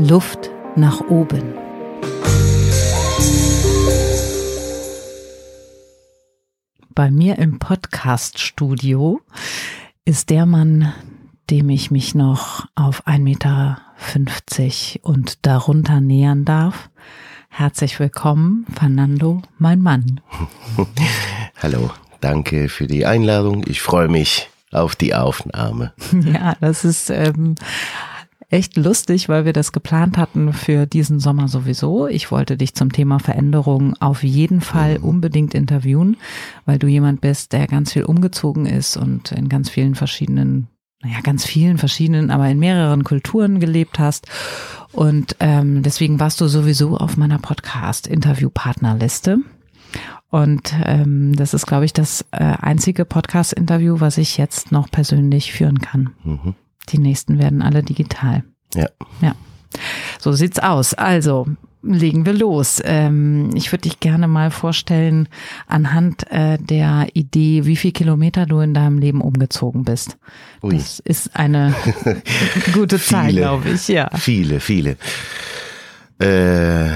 Luft nach oben. Bei mir im Podcast-Studio ist der Mann, dem ich mich noch auf 1,50 Meter und darunter nähern darf. Herzlich willkommen, Fernando, mein Mann. Hallo, danke für die Einladung. Ich freue mich auf die Aufnahme. Ja, das ist ähm, echt lustig, weil wir das geplant hatten für diesen Sommer sowieso. Ich wollte dich zum Thema Veränderung auf jeden Fall unbedingt interviewen, weil du jemand bist, der ganz viel umgezogen ist und in ganz vielen verschiedenen naja, ganz vielen verschiedenen, aber in mehreren Kulturen gelebt hast. Und ähm, deswegen warst du sowieso auf meiner Podcast-Interview-Partnerliste. Und ähm, das ist, glaube ich, das äh, einzige Podcast-Interview, was ich jetzt noch persönlich führen kann. Mhm. Die nächsten werden alle digital. Ja. Ja. So sieht's aus. Also, legen wir los. Ähm, ich würde dich gerne mal vorstellen anhand äh, der Idee, wie viel Kilometer du in deinem Leben umgezogen bist. Ui. Das ist eine gute Zahl, Viele. glaube ich, ja. Viele, viele. Äh,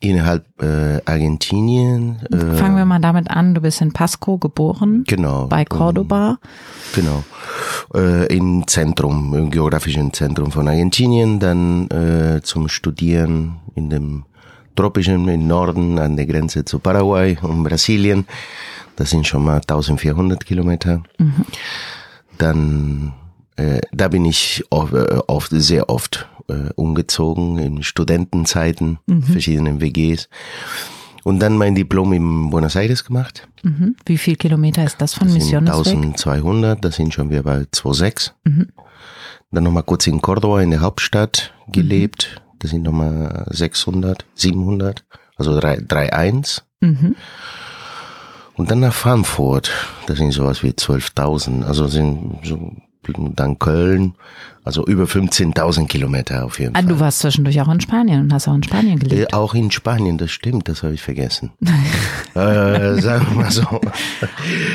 innerhalb äh, Argentinien. Äh, Fangen wir mal damit an. Du bist in Pasco geboren, genau. bei Cordoba. Genau. Äh, Im Zentrum, im geografischen Zentrum von Argentinien, dann äh, zum Studieren in dem tropischen im Norden an der Grenze zu Paraguay und Brasilien. Das sind schon mal 1400 Kilometer. Dann, äh, da bin ich oft, äh, oft sehr oft äh, umgezogen in Studentenzeiten, verschiedenen WGs. Und dann mein Diplom in Buenos Aires gemacht. Mhm. Wie viel Kilometer ist das von Das sind Misiones weg? 1200, da sind schon wir bei 2,6. Dann nochmal kurz in Cordoba in der Hauptstadt gelebt. Das sind nochmal 600, 700, also 3 3,1. Mhm. Und dann nach Frankfurt, das sind sowas wie 12.000, also sind so, dann Köln, also über 15.000 Kilometer auf jeden Ah, Fall. du warst zwischendurch auch in Spanien und hast auch in Spanien gelebt. Äh, auch in Spanien, das stimmt, das habe ich vergessen. äh, sagen wir mal so,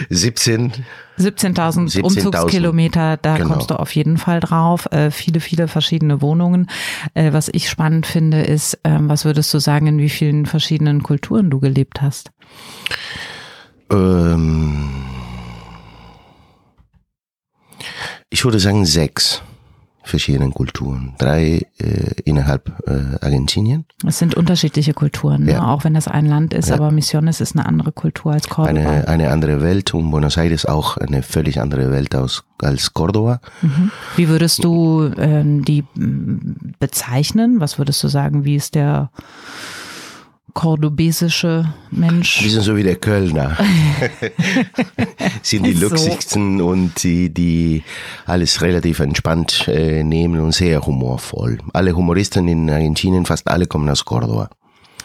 17, 17.000 17.000. Umzugskilometer, da Genau. kommst du auf jeden Fall drauf. Äh, viele, viele verschiedene Wohnungen. Äh, was ich spannend finde, ist, ähm, was würdest du sagen, in wie vielen verschiedenen Kulturen du gelebt hast? Ähm, ich würde sagen sechs verschiedenen Kulturen. Drei äh, innerhalb äh, Argentinien, Es sind unterschiedliche Kulturen, ne? Ja. auch wenn das ein Land ist, Ja. aber Misiones ist eine andere Kultur als Cordoba. eine, eine andere Welt und Buenos Aires auch eine völlig andere Welt aus, als Cordoba. Wie würdest du ähm, die bezeichnen? Was würdest du sagen, wie ist der kordobesische Mensch? Die sind so wie der Kölner. sind die so. lustigsten und die, die alles relativ entspannt äh, nehmen und sehr humorvoll. Alle Humoristen in Argentinien, fast alle kommen aus Cordoba.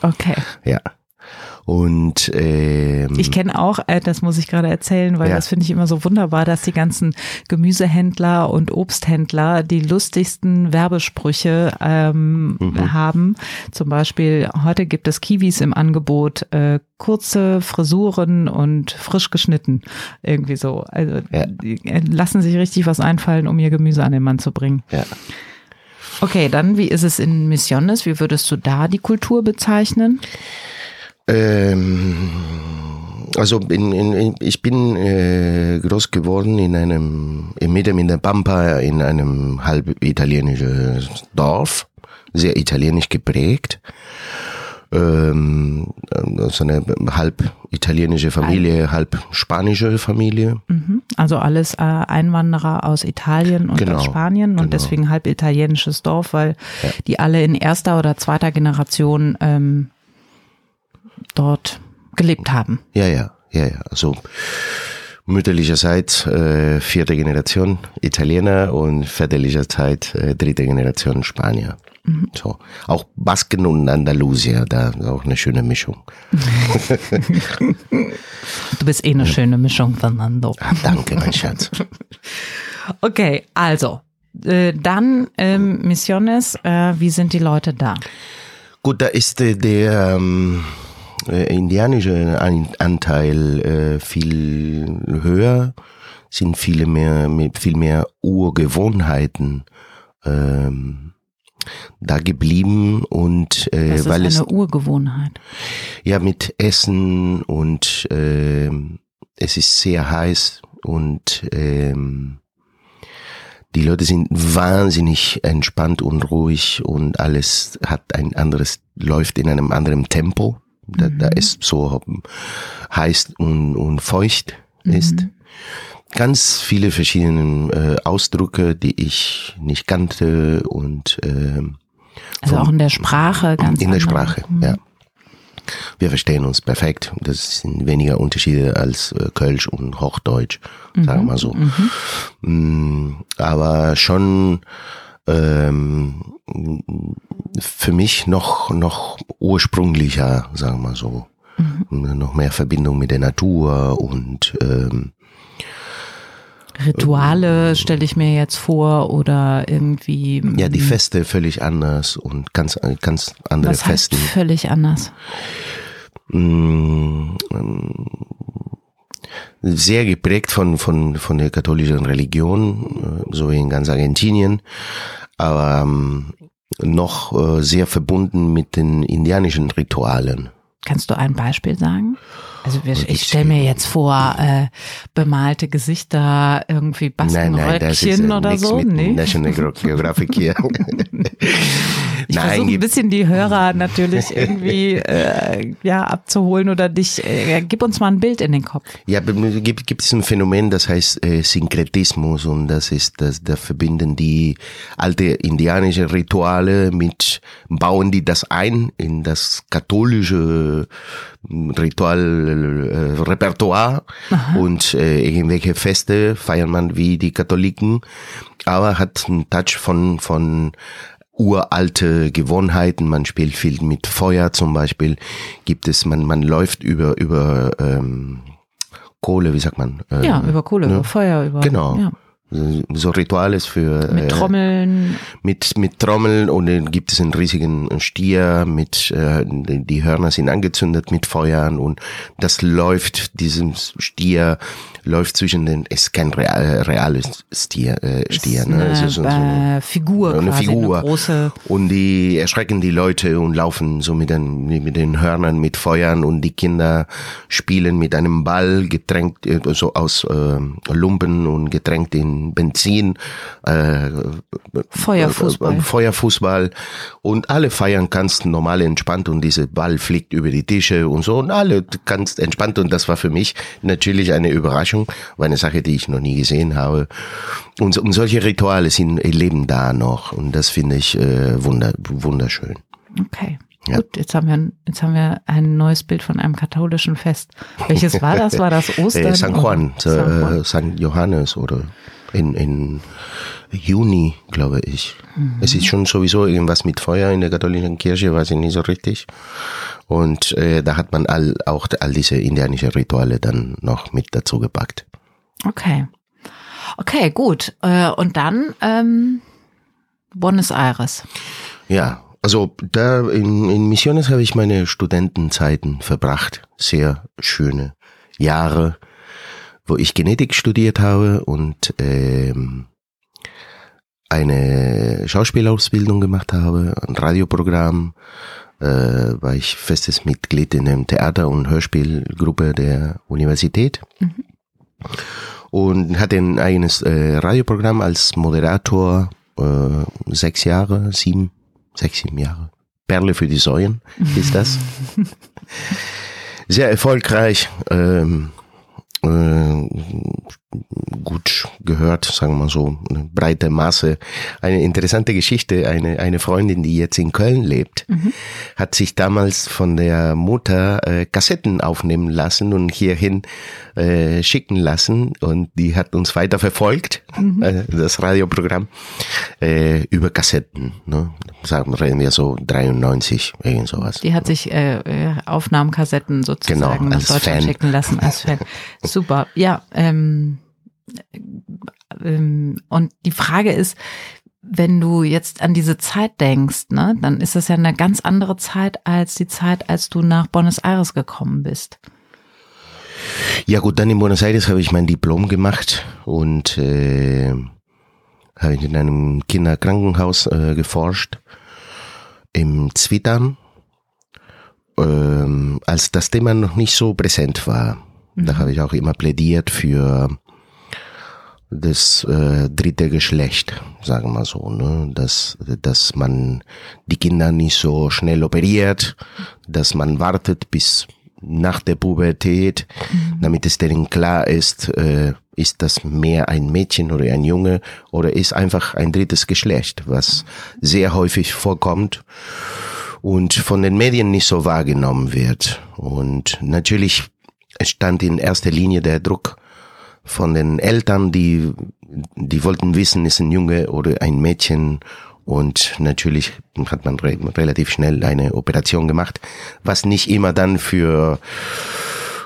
Okay. Ja. Und ähm, Ich kenne auch, äh, das muss ich gerade erzählen, weil Ja. das finde ich immer so wunderbar, dass die ganzen Gemüsehändler und Obsthändler die lustigsten Werbesprüche ähm, Mhm. haben. Zum Beispiel, heute gibt es Kiwis im Angebot, äh, kurze Frisuren und frisch geschnitten. Irgendwie so. Also Ja. die äh, lassen sich richtig was einfallen, um ihr Gemüse an den Mann zu bringen. ja. Okay, dann, wie ist es in Misiones? Wie würdest du da die Kultur bezeichnen? Ähm, also in, in, in, ich bin äh, groß geworden in einem, in mitten in der Pampa, in einem halb italienischen Dorf, sehr italienisch geprägt. Ähm, also eine halb italienische Familie, halb spanische Familie. Mhm. Also alles äh, Einwanderer aus Italien und Genau, aus Spanien und genau. deswegen halb italienisches Dorf, weil die alle in erster oder zweiter Generation ähm, dort gelebt haben. Ja, ja, ja, ja. Also mütterlicherseits äh, vierte Generation Italiener und väterlicherseits äh, dritte Generation Spanier. So. Auch Basken und Andalusier, da ist auch eine schöne Mischung. Du bist eh eine schöne Mischung, Fernando. Danke, mein Schatz. Okay, also äh, dann ähm, Misiones, äh, wie sind die Leute da? Gut, da ist äh, der ähm, äh, indianische An Anteil äh, viel höher, sind viele mehr, mit viel mehr Urgewohnheiten ähm, da geblieben und äh, das ist weil eine es Urgewohnheit. ja mit Essen und äh, es ist sehr heiß und ähm, die Leute sind wahnsinnig entspannt und ruhig und alles hat ein anderes, läuft in einem anderen Tempo. Da, mhm. da ist so heiß und, und feucht mhm. ist. Ganz viele verschiedene äh, Ausdrücke, die ich nicht kannte und äh, also auch in der Sprache ganz In der Sprache, mhm. ja. Wir verstehen uns perfekt. Das sind weniger Unterschiede als äh, Kölsch und Hochdeutsch, mhm. sagen wir mal so. Mhm. Mm, aber schon ähm, für mich noch noch ursprünglicher, sagen wir so. Mhm. Noch mehr Verbindung mit der Natur und ähm, Rituale stelle ich mir jetzt vor oder irgendwie. Ja, die mm, Feste völlig anders und ganz, ganz andere was Festen. Heißt völlig anders. Sehr geprägt von, von, von der katholischen Religion, äh, so wie in ganz Argentinien, aber ähm, noch äh, sehr verbunden mit den indianischen Ritualen. Kannst du ein Beispiel sagen? Also wir, ich stelle mir jetzt vor, äh, bemalte Gesichter, irgendwie Bastenröckchen äh, oder so. nee. National Geographic hier. ich versuche ein bisschen die Hörer natürlich irgendwie äh, ja abzuholen oder dich. Äh, gib uns mal ein Bild in den Kopf. Ja, gibt, gibt es ein Phänomen, das heißt äh, Synkretismus und das ist, das, da verbinden die alte indianische Rituale mit, bauen die das ein in das katholische Ritual, äh, Repertoire Aha. und äh, irgendwelche Feste feiert man wie die Katholiken, aber hat einen Touch von von uralte Gewohnheiten. Man spielt viel mit Feuer zum Beispiel. Gibt es man man läuft über über ähm, Kohle, wie sagt man? Äh, ja, über Kohle, ne? über Feuer, über genau. Ja so Rituales für mit äh, Trommeln. äh, mit mit Trommeln und dann gibt es einen riesigen Stier mit äh, die Hörner sind angezündet mit Feuern und das läuft diesem Stier läuft zwischen den ist kein real, reales Stier äh, Stier ist ne? Eine, also so, so eine Figur eine quasi, Figur. eine große und die erschrecken die Leute und laufen so mit den mit den Hörnern mit Feuern und die Kinder spielen mit einem Ball getränkt äh, so aus äh, Lumpen und getränkt in Benzin, äh, Feuerfußball. Äh, Feuerfußball und alle feiern ganz normal entspannt und diese Ball fliegt über die Tische und so und alle ganz entspannt und das war für mich natürlich eine Überraschung, war eine Sache, die ich noch nie gesehen habe und, und solche Rituale sind leben da noch und das finde ich äh, wunder, wunderschön. Okay. Ja. Gut, jetzt haben wir jetzt haben wir ein neues Bild von einem katholischen Fest. Welches war das? War das Ostern? Äh, San Juan, San, Juan. Äh, San Johannes oder in, in Juni, glaube ich. Mhm. Es ist schon sowieso irgendwas mit Feuer in der katholischen Kirche, weiß ich nicht so richtig. Und äh, da hat man all, auch all diese indianischen Rituale dann noch mit dazu gepackt. Okay. Okay, gut. Äh, und dann ähm, Buenos Aires. Ja, also da in, in Misiones habe ich meine Studentenzeiten verbracht. Sehr schöne Jahre wo ich Genetik studiert habe und ähm, eine Schauspielausbildung gemacht habe, ein Radioprogramm, äh, war ich festes Mitglied in der Theater- und Hörspielgruppe der Universität. Mhm. Und hatte ein eigenes äh, Radioprogramm als Moderator, äh, sechs Jahre, sieben, sechs, sieben Jahre. Perle für die Säuen ist das. Sehr erfolgreich. Ähm, äh, gut gehört, sagen wir mal so, eine breite Masse. Eine interessante Geschichte, eine, eine Freundin, die jetzt in Köln lebt, mhm. hat sich damals von der Mutter äh, Kassetten aufnehmen lassen und hierhin äh, schicken lassen und die hat uns weiter verfolgt, mhm. äh, das Radioprogramm, äh, über Kassetten. Ne? Sagen reden wir so 93, irgend sowas. Die hat sich äh, äh Aufnahmekassetten sozusagen genau, nach Deutschland Fan. schicken lassen als Fan. Super. Ja, ähm, ähm, und die Frage ist, wenn du jetzt an diese Zeit denkst, ne, dann ist das ja eine ganz andere Zeit als die Zeit, als du nach Buenos Aires gekommen bist. Ja gut, dann in Buenos Aires habe ich mein Diplom gemacht und äh, habe in einem Kinderkrankenhaus äh, geforscht im Zwittern, ähm, als das Thema noch nicht so präsent war. Mhm. Da habe ich auch immer plädiert für das äh, dritte Geschlecht, sagen wir so, ne? dass, dass man die Kinder nicht so schnell operiert, dass man wartet bis nach der Pubertät, mhm. damit es denen klar ist, äh, ist das mehr ein Mädchen oder ein Junge oder ist einfach ein drittes Geschlecht, was sehr häufig vorkommt und von den Medien nicht so wahrgenommen wird. Und natürlich stand in erster Linie der Druck von den Eltern, die, die wollten wissen, ist ein Junge oder ein Mädchen. Und natürlich hat man re relativ schnell eine Operation gemacht, was nicht immer dann für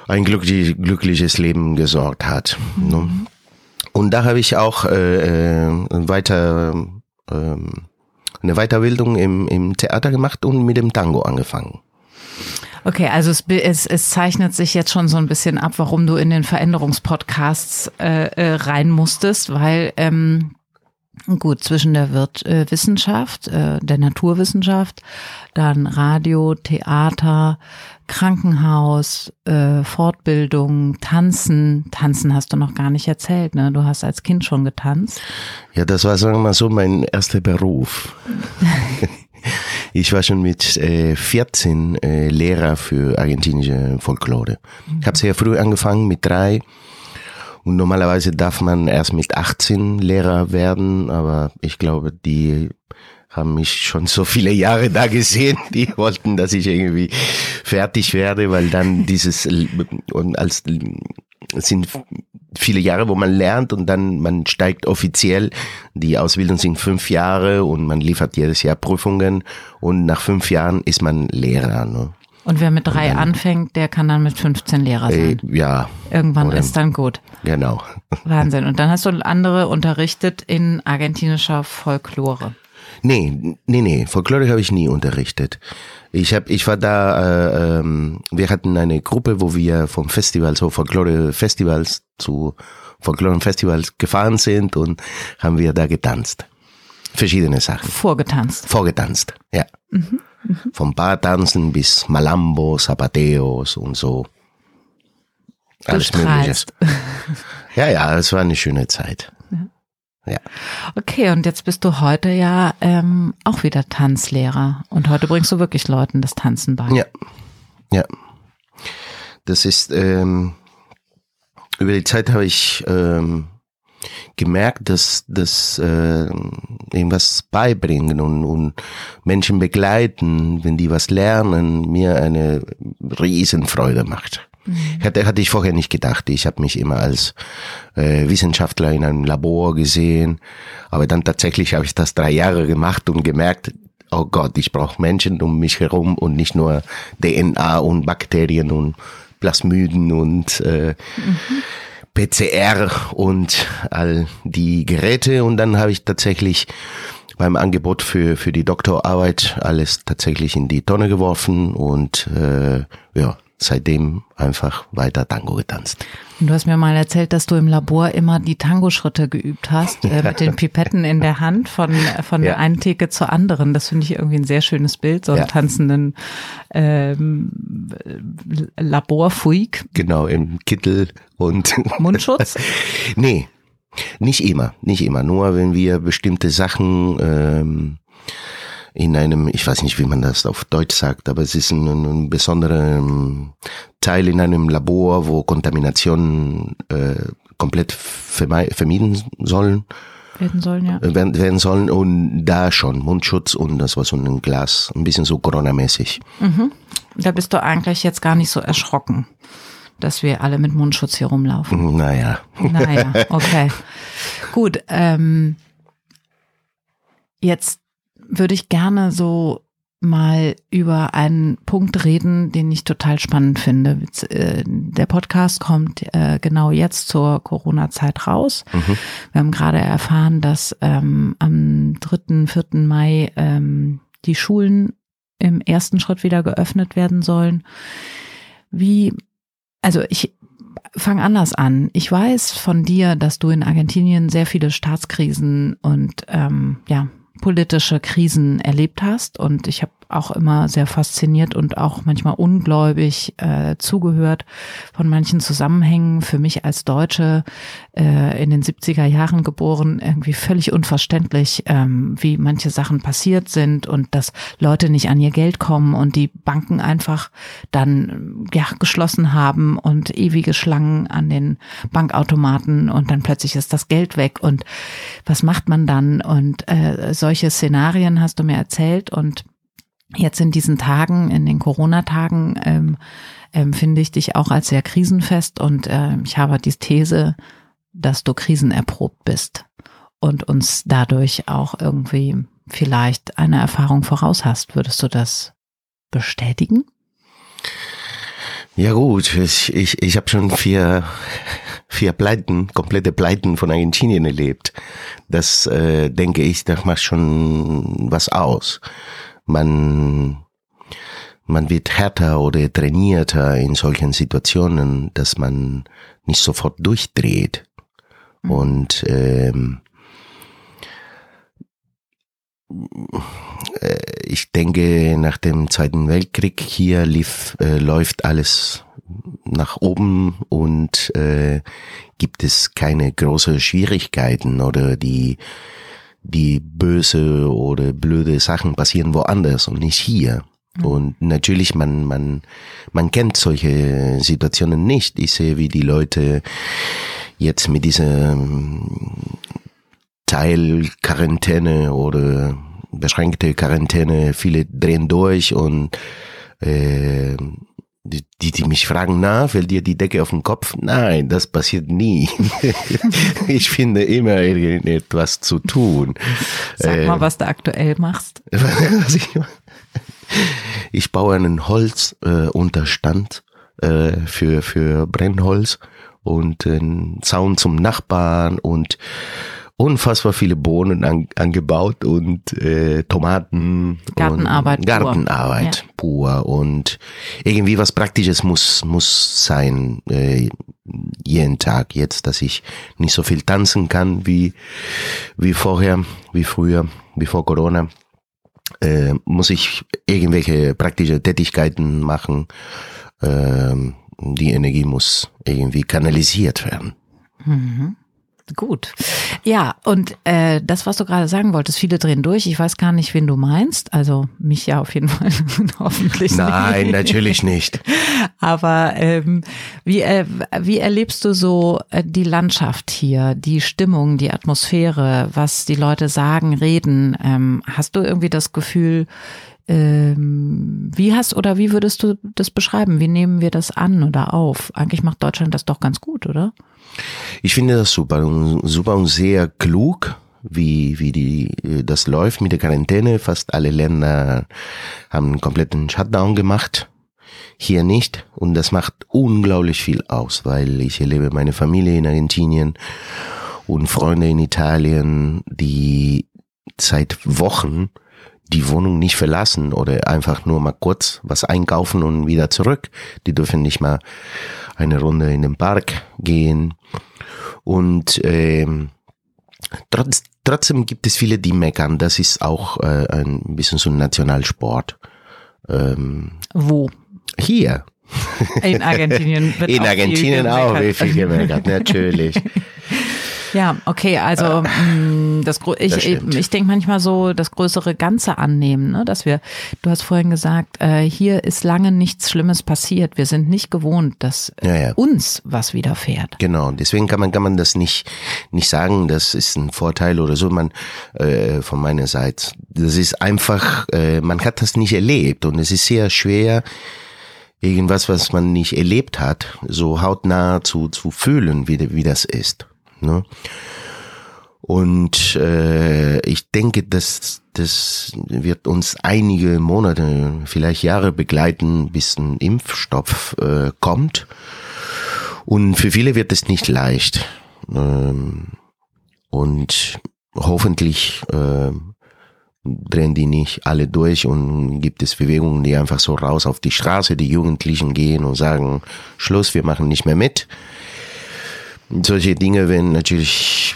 ein glücklich, glückliches Leben gesorgt hat. Mhm. Und da habe ich auch äh, äh, weiter äh, eine Weiterbildung im, im Theater gemacht und mit dem Tango angefangen. Okay, also es, es, es zeichnet sich jetzt schon so ein bisschen ab, warum du in den Veränderungspodcasts äh, äh, rein musstest, weil ähm, gut zwischen der Wirt, äh, Wissenschaft, äh, der Naturwissenschaft, dann Radio, Theater, Krankenhaus, äh, Fortbildung, Tanzen. Tanzen hast du noch gar nicht erzählt, ne? Du hast als Kind schon getanzt. Ja, das war, sagen wir mal so, mein erster Beruf. Ich war schon mit äh, 14 äh, Lehrer für argentinische Folklore. Ich habe sehr früh angefangen mit drei. Und normalerweise darf man erst mit 18 Lehrer werden, aber ich glaube, die haben mich schon so viele Jahre da gesehen, die wollten, dass ich irgendwie fertig werde, weil dann dieses und als sind viele Jahre, wo man lernt und dann man steigt offiziell. Die Ausbildung sind fünf Jahre und man liefert jedes Jahr Prüfungen und nach fünf Jahren ist man Lehrer. Ne? Und wer mit drei dann, anfängt, der kann dann mit 15 Lehrer sein. Äh, ja. Irgendwann Oder, ist dann gut. Genau. Wahnsinn. Und dann hast du andere unterrichtet in argentinischer Folklore. Nee, nee, nee, Folklore habe ich nie unterrichtet. Ich hab, ich war da, äh, ähm, wir hatten eine Gruppe, wo wir vom Festival, so Folklore-Festivals zu Folklore-Festivals gefahren sind und haben wir da getanzt. Verschiedene Sachen. Vorgetanzt. Vorgetanzt, ja. Mhm, mh. Vom Bartanzen bis Malambo, Zapateos und so. Alles Mögliche. Ja, ja, es war eine schöne Zeit. Ja. Okay, und jetzt bist du heute ja ähm, auch wieder Tanzlehrer und heute bringst du wirklich Leuten das Tanzen bei. Ja, ja. Das ist ähm, über die Zeit habe ich ähm, gemerkt, dass das äh, irgendwas beibringen und, und Menschen begleiten, wenn die was lernen, mir eine Riesenfreude macht. Mhm. Hatte, hatte ich vorher nicht gedacht. Ich habe mich immer als äh, Wissenschaftler in einem Labor gesehen. Aber dann tatsächlich habe ich das drei Jahre gemacht und gemerkt, oh Gott, ich brauche Menschen um mich herum und nicht nur DNA und Bakterien und Plasmiden und äh, mhm. PCR und all die Geräte. Und dann habe ich tatsächlich beim Angebot für, für die Doktorarbeit alles tatsächlich in die Tonne geworfen und äh, ja, seitdem einfach weiter Tango getanzt. Und du hast mir mal erzählt, dass du im Labor immer die Tango-Schritte geübt hast, äh, mit den Pipetten in der Hand von, von ja. der einen Theke zur anderen. Das finde ich irgendwie ein sehr schönes Bild, so einen ja. tanzenden ähm, Laborfuig. Genau, im Kittel und Mundschutz? nee, nicht immer, nicht immer. Nur wenn wir bestimmte Sachen ähm, in einem, ich weiß nicht, wie man das auf Deutsch sagt, aber es ist ein, ein besonderer ähm, Teil in einem Labor, wo Kontaminationen äh, komplett vermieden sollen. Werden sollen, ja. Äh, werden, werden sollen und da schon Mundschutz und das war so ein Glas, ein bisschen so Corona-mäßig. Mhm. Da bist du eigentlich jetzt gar nicht so erschrocken, dass wir alle mit Mundschutz hier rumlaufen. Naja. Naja, okay. Gut, ähm, jetzt würde ich gerne so mal über einen Punkt reden, den ich total spannend finde. Äh, der Podcast kommt äh, genau jetzt zur Corona-Zeit raus. Mhm. Wir haben gerade erfahren, dass ähm, am 3., 4. Mai ähm, die Schulen im ersten Schritt wieder geöffnet werden sollen. Wie, also ich fange anders an. Ich weiß von dir, dass du in Argentinien sehr viele Staatskrisen und ähm, ja politische Krisen erlebt hast. Und ich habe auch immer sehr fasziniert und auch manchmal ungläubig äh, zugehört von manchen Zusammenhängen. Für mich als Deutsche äh, in den 70er Jahren geboren, irgendwie völlig unverständlich, ähm, wie manche Sachen passiert sind und dass Leute nicht an ihr Geld kommen und die Banken einfach dann ja geschlossen haben und ewige Schlangen an den Bankautomaten und dann plötzlich ist das Geld weg und was macht man dann? Und äh, solche Szenarien hast du mir erzählt und jetzt in diesen Tagen, in den Corona-Tagen, ähm, ähm, finde ich dich auch als sehr krisenfest und äh, ich habe die These, dass du krisenerprobt bist und uns dadurch auch irgendwie vielleicht eine Erfahrung voraus hast. Würdest du das bestätigen? Ja gut, ich, ich, ich habe schon vier, vier Pleiten, komplette Pleiten von Argentinien erlebt. Das äh, denke ich, das macht schon was aus. Man, man wird härter oder trainierter in solchen Situationen, dass man nicht sofort durchdreht. Mhm. Und ähm, äh, ich denke, nach dem Zweiten Weltkrieg hier lief, äh, läuft alles nach oben und äh, gibt es keine große Schwierigkeiten oder die die böse oder blöde Sachen passieren woanders und nicht hier. Mhm. Und natürlich, man, man, man kennt solche Situationen nicht. Ich sehe, wie die Leute jetzt mit dieser Teilquarantäne oder beschränkte Quarantäne, viele drehen durch und äh, die, die mich fragen, na, fällt dir die Decke auf den Kopf? Nein, das passiert nie. ich finde immer irgendetwas zu tun. Sag äh, mal, was du aktuell machst. ich, ich baue einen Holzunterstand äh, äh, für, für Brennholz und einen Zaun zum Nachbarn und unfassbar viele Bohnen an, angebaut und äh, Tomaten. Gartenarbeit. Und Gartenarbeit pur. Ja. pur. Und irgendwie was Praktisches muss, muss sein, äh, jeden Tag. Jetzt, dass ich nicht so viel tanzen kann wie, wie vorher, wie früher, wie vor Corona, äh, muss ich irgendwelche praktische Tätigkeiten machen. Äh, die Energie muss irgendwie kanalisiert werden. Mhm. Gut. Ja, und äh, das, was du gerade sagen wolltest, viele drehen durch. Ich weiß gar nicht, wen du meinst. Also mich ja auf jeden Fall hoffentlich Nein, nicht. natürlich nicht. Aber ähm, wie, äh, wie erlebst du so äh, die Landschaft hier, die Stimmung, die Atmosphäre, was die Leute sagen, reden? Ähm, hast du irgendwie das Gefühl, ähm, wie hast oder wie würdest du das beschreiben? Wie nehmen wir das an oder auf? Eigentlich macht Deutschland das doch ganz gut, oder? Ich finde das super super und sehr klug, wie, wie die, das läuft mit der Quarantäne. Fast alle Länder haben einen kompletten Shutdown gemacht. Hier nicht. Und das macht unglaublich viel aus, weil ich erlebe meine Familie in Argentinien und Freunde in Italien, die seit Wochen die Wohnung nicht verlassen oder einfach nur mal kurz was einkaufen und wieder zurück. Die dürfen nicht mal eine Runde in den Park gehen. Und ähm, trotz, trotzdem gibt es viele, die meckern. Das ist auch äh, ein bisschen so ein Nationalsport. Ähm, Wo? Hier. In Argentinien wird In auch Argentinien viel auch wird viel gemeckert, natürlich. Ja, okay, also mh, das, ich, das ich, ich denke manchmal so das größere Ganze annehmen, ne? dass wir, du hast vorhin gesagt, äh, hier ist lange nichts Schlimmes passiert. Wir sind nicht gewohnt, dass ja, ja. uns was widerfährt. Genau, deswegen kann man kann man das nicht nicht sagen, das ist ein Vorteil oder so. Man äh, von meiner Seite, das ist einfach, äh, man hat das nicht erlebt und es ist sehr schwer irgendwas, was man nicht erlebt hat, so hautnah zu, zu fühlen, wie, wie das ist. Ne? Und äh, ich denke, dass das wird uns einige Monate, vielleicht Jahre begleiten, bis ein Impfstoff äh, kommt. Und für viele wird es nicht leicht. Ähm, und hoffentlich äh, drehen die nicht alle durch und gibt es Bewegungen, die einfach so raus auf die Straße, die Jugendlichen gehen und sagen, Schluss, wir machen nicht mehr mit. Solche Dinge werden natürlich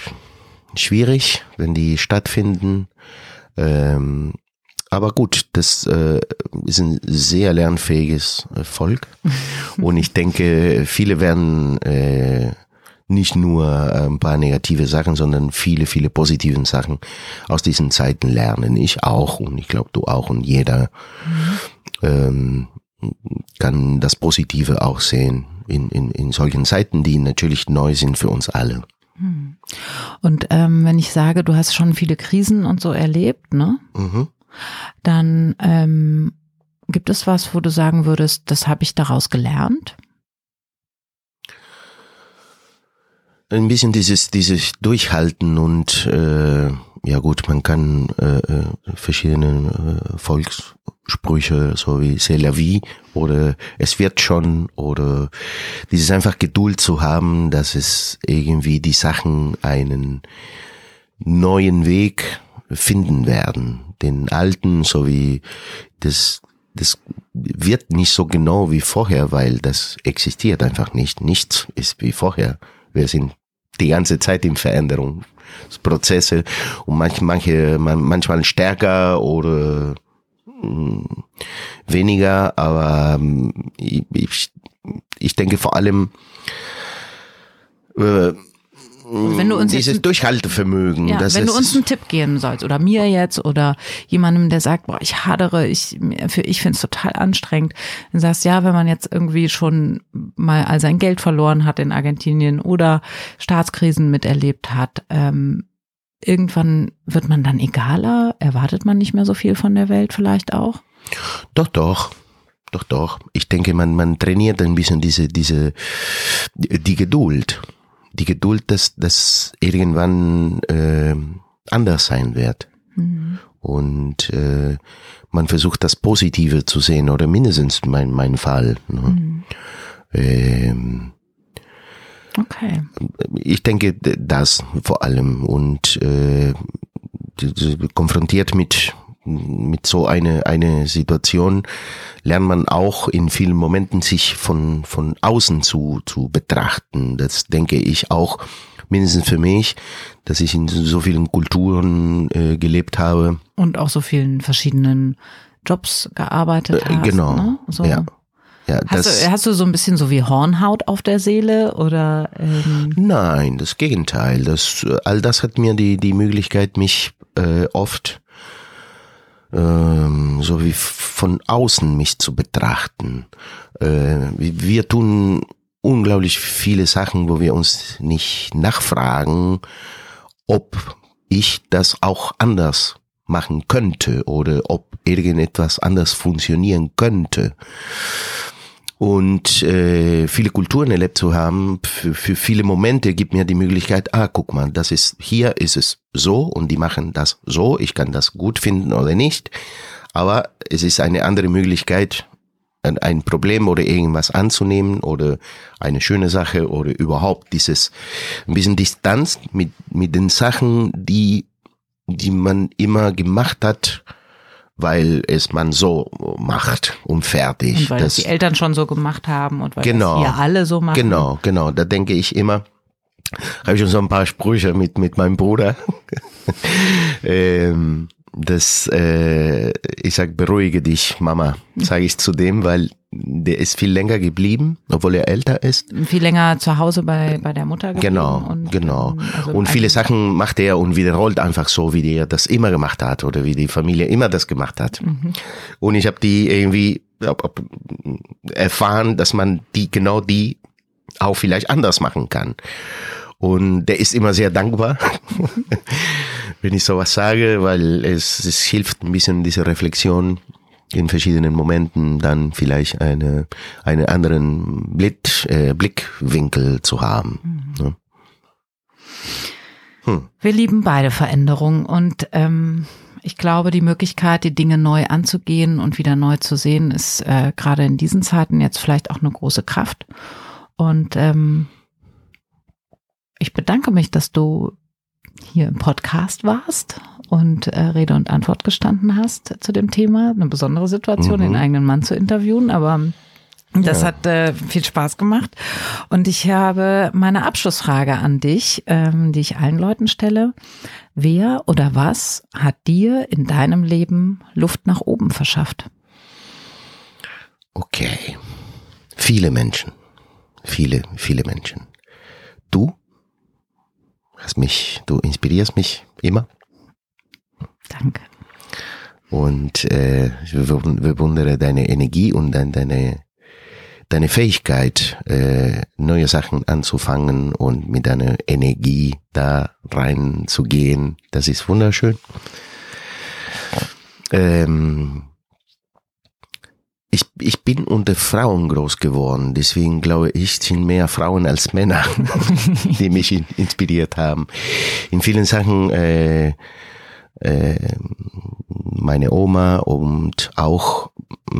schwierig, wenn die stattfinden. Ähm, aber gut, das äh, ist ein sehr lernfähiges äh, Volk. Und ich denke, viele werden äh, nicht nur äh, ein paar negative Sachen, sondern viele, viele positive Sachen aus diesen Zeiten lernen. Ich auch und ich glaube du auch und jeder mhm. ähm, kann das Positive auch sehen in, in, in solchen Zeiten, die natürlich neu sind für uns alle. Mhm. Und ähm, wenn ich sage, du hast schon viele Krisen und so erlebt, ne? Mhm. Dann ähm, gibt es was, wo du sagen würdest, das habe ich daraus gelernt? ein bisschen dieses, dieses Durchhalten und äh, ja gut, man kann äh, äh verschiedene äh, Volkssprüche, so wie C'est la vie oder es wird schon oder dieses einfach Geduld zu haben, dass es irgendwie die Sachen einen neuen Weg finden werden. Den alten sowie das das wird nicht so genau wie vorher, weil das existiert einfach nicht. Nichts ist wie vorher. Wir sind die ganze Zeit in Veränderungsprozesse und manche, manche manchmal stärker oder hm, weniger, aber hm, ich, ich denke vor allem äh, wenn du uns dieses jetzt, Durchhaltevermögen. Ja, wenn du uns einen Tipp geben sollst oder mir jetzt oder jemandem, der sagt, boah, ich hadere, ich ich finde es total anstrengend, dann sagst ja, wenn man jetzt irgendwie schon mal all sein Geld verloren hat in Argentinien oder Staatskrisen miterlebt hat, ähm, irgendwann wird man dann egaler, erwartet man nicht mehr so viel von der Welt vielleicht auch? Doch, doch. Doch, doch. Ich denke, man, man trainiert ein bisschen diese, diese, die Geduld die Geduld, dass das irgendwann äh, anders sein wird. Mhm. Und äh, man versucht das Positive zu sehen oder mindestens mein mein Fall. Ne? Mhm. Ähm, okay. Ich denke das vor allem und äh, konfrontiert mit mit so eine, eine Situation lernt man auch in vielen Momenten sich von, von außen zu, zu betrachten. Das denke ich auch mindestens für mich, dass ich in so vielen Kulturen äh, gelebt habe. Und auch so vielen verschiedenen Jobs gearbeitet äh, hast. Genau. Ne? So. Ja. Ja, hast, du, hast du so ein bisschen so wie Hornhaut auf der Seele oder? Ähm? Nein, das Gegenteil. Das all das hat mir die die Möglichkeit, mich äh, oft ähm, so wie von außen mich zu betrachten. Äh, wir tun unglaublich viele Sachen, wo wir uns nicht nachfragen, ob ich das auch anders machen könnte oder ob irgendetwas anders funktionieren könnte und äh, viele Kulturen erlebt zu haben, für, für viele Momente gibt mir die Möglichkeit, ah, guck mal, das ist, hier ist es so und die machen das so, ich kann das gut finden oder nicht, aber es ist eine andere Möglichkeit, ein Problem oder irgendwas anzunehmen oder eine schöne Sache oder überhaupt dieses ein bisschen Distanz mit, mit den Sachen, die, die man immer gemacht hat, weil es man so macht und fertig. Und weil das, die Eltern schon so gemacht haben und weil genau, das hier alle so machen. Genau, genau. Da denke ich immer, habe ich schon so ein paar Sprüche mit, mit meinem Bruder. ähm, das, äh, ich sag, beruhige dich, Mama, sage ich zu dem, weil der ist viel länger geblieben, obwohl er älter ist. Viel länger zu Hause bei, bei der Mutter geblieben. Genau, und, genau. Also und viele Sachen macht er und wiederholt einfach so, wie der das immer gemacht hat oder wie die Familie immer das gemacht hat. Mhm. Und ich habe die irgendwie erfahren, dass man die genau die auch vielleicht anders machen kann. Und der ist immer sehr dankbar, wenn ich sowas sage, weil es, es hilft ein bisschen diese Reflexion in verschiedenen Momenten dann vielleicht eine, einen anderen Blick, äh, Blickwinkel zu haben. Mhm. Ne? Hm. Wir lieben beide Veränderungen und ähm, ich glaube, die Möglichkeit, die Dinge neu anzugehen und wieder neu zu sehen, ist äh, gerade in diesen Zeiten jetzt vielleicht auch eine große Kraft. Und ähm, ich bedanke mich, dass du hier im Podcast warst und äh, Rede und Antwort gestanden hast zu dem Thema. Eine besondere Situation, mhm. den eigenen Mann zu interviewen, aber Das ja. hat äh, viel Spaß gemacht. Und ich habe meine Abschlussfrage an dich, ähm, die ich allen Leuten stelle. Wer oder was hat dir in deinem Leben Luft nach oben verschafft? Okay. Viele Menschen. Viele, viele Menschen. Du hast mich, du inspirierst mich immer. Danke. Und äh, ich bewundere deine Energie und deine deine Fähigkeit, äh, neue Sachen anzufangen und mit deiner Energie da reinzugehen, das ist wunderschön. Ähm, ich, bin unter Frauen groß geworden, deswegen glaube ich, sind mehr Frauen als Männer, die mich inspiriert haben. In vielen Sachen äh, äh, meine Oma und auch äh,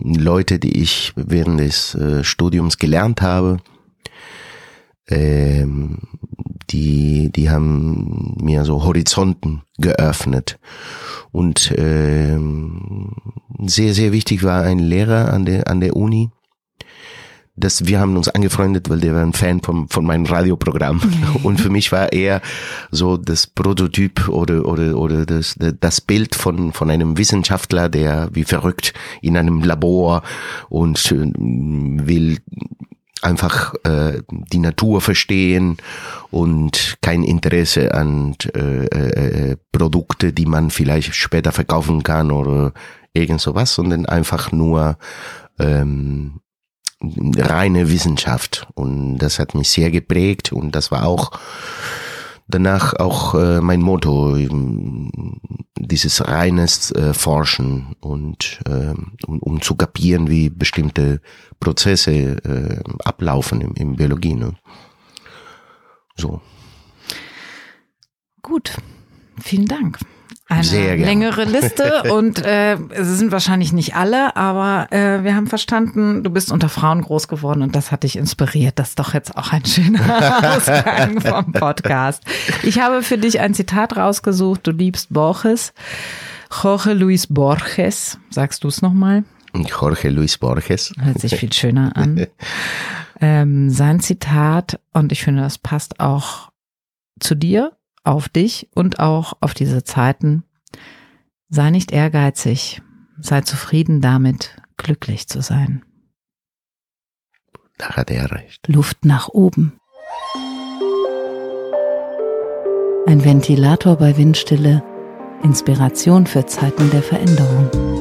Leute, die ich während des äh, Studiums gelernt habe, äh, die, die haben mir so Horizonten geöffnet. Und äh, sehr, sehr wichtig war ein Lehrer an der, an der Uni, das, wir haben uns angefreundet, weil der war ein Fan von, von meinem Radioprogramm. Und für mich war er so das Prototyp oder, oder, oder das, das Bild von, von einem Wissenschaftler, der wie verrückt in einem Labor und äh, will einfach äh, die Natur verstehen und kein Interesse an äh, äh, Produkte, die man vielleicht später verkaufen kann oder irgend sowas, sondern einfach nur ähm, reine Wissenschaft. Und das hat mich sehr geprägt und das war auch danach auch äh, mein Motto, dieses reines äh, Forschen und äh, um, um zu kapieren, wie bestimmte Prozesse äh, ablaufen im, im Biologie. Ne? So. Gut, vielen Dank eine Sehr längere Liste und äh, es sind wahrscheinlich nicht alle, aber äh, wir haben verstanden, du bist unter Frauen groß geworden und das hat dich inspiriert. Das ist doch jetzt auch ein schöner Ausgang vom Podcast. Ich habe für dich ein Zitat rausgesucht. Du liebst Borges. Jorge Luis Borges. Sagst du es nochmal? Jorge Luis Borges. Hört sich viel schöner an. ähm, sein Zitat, und ich finde, das passt auch zu dir auf dich und auch auf diese Zeiten. Sei nicht ehrgeizig, sei zufrieden damit, glücklich zu sein. Da hat er recht. Luft nach oben. Ein Ventilator bei Windstille, Inspiration für Zeiten der Veränderung.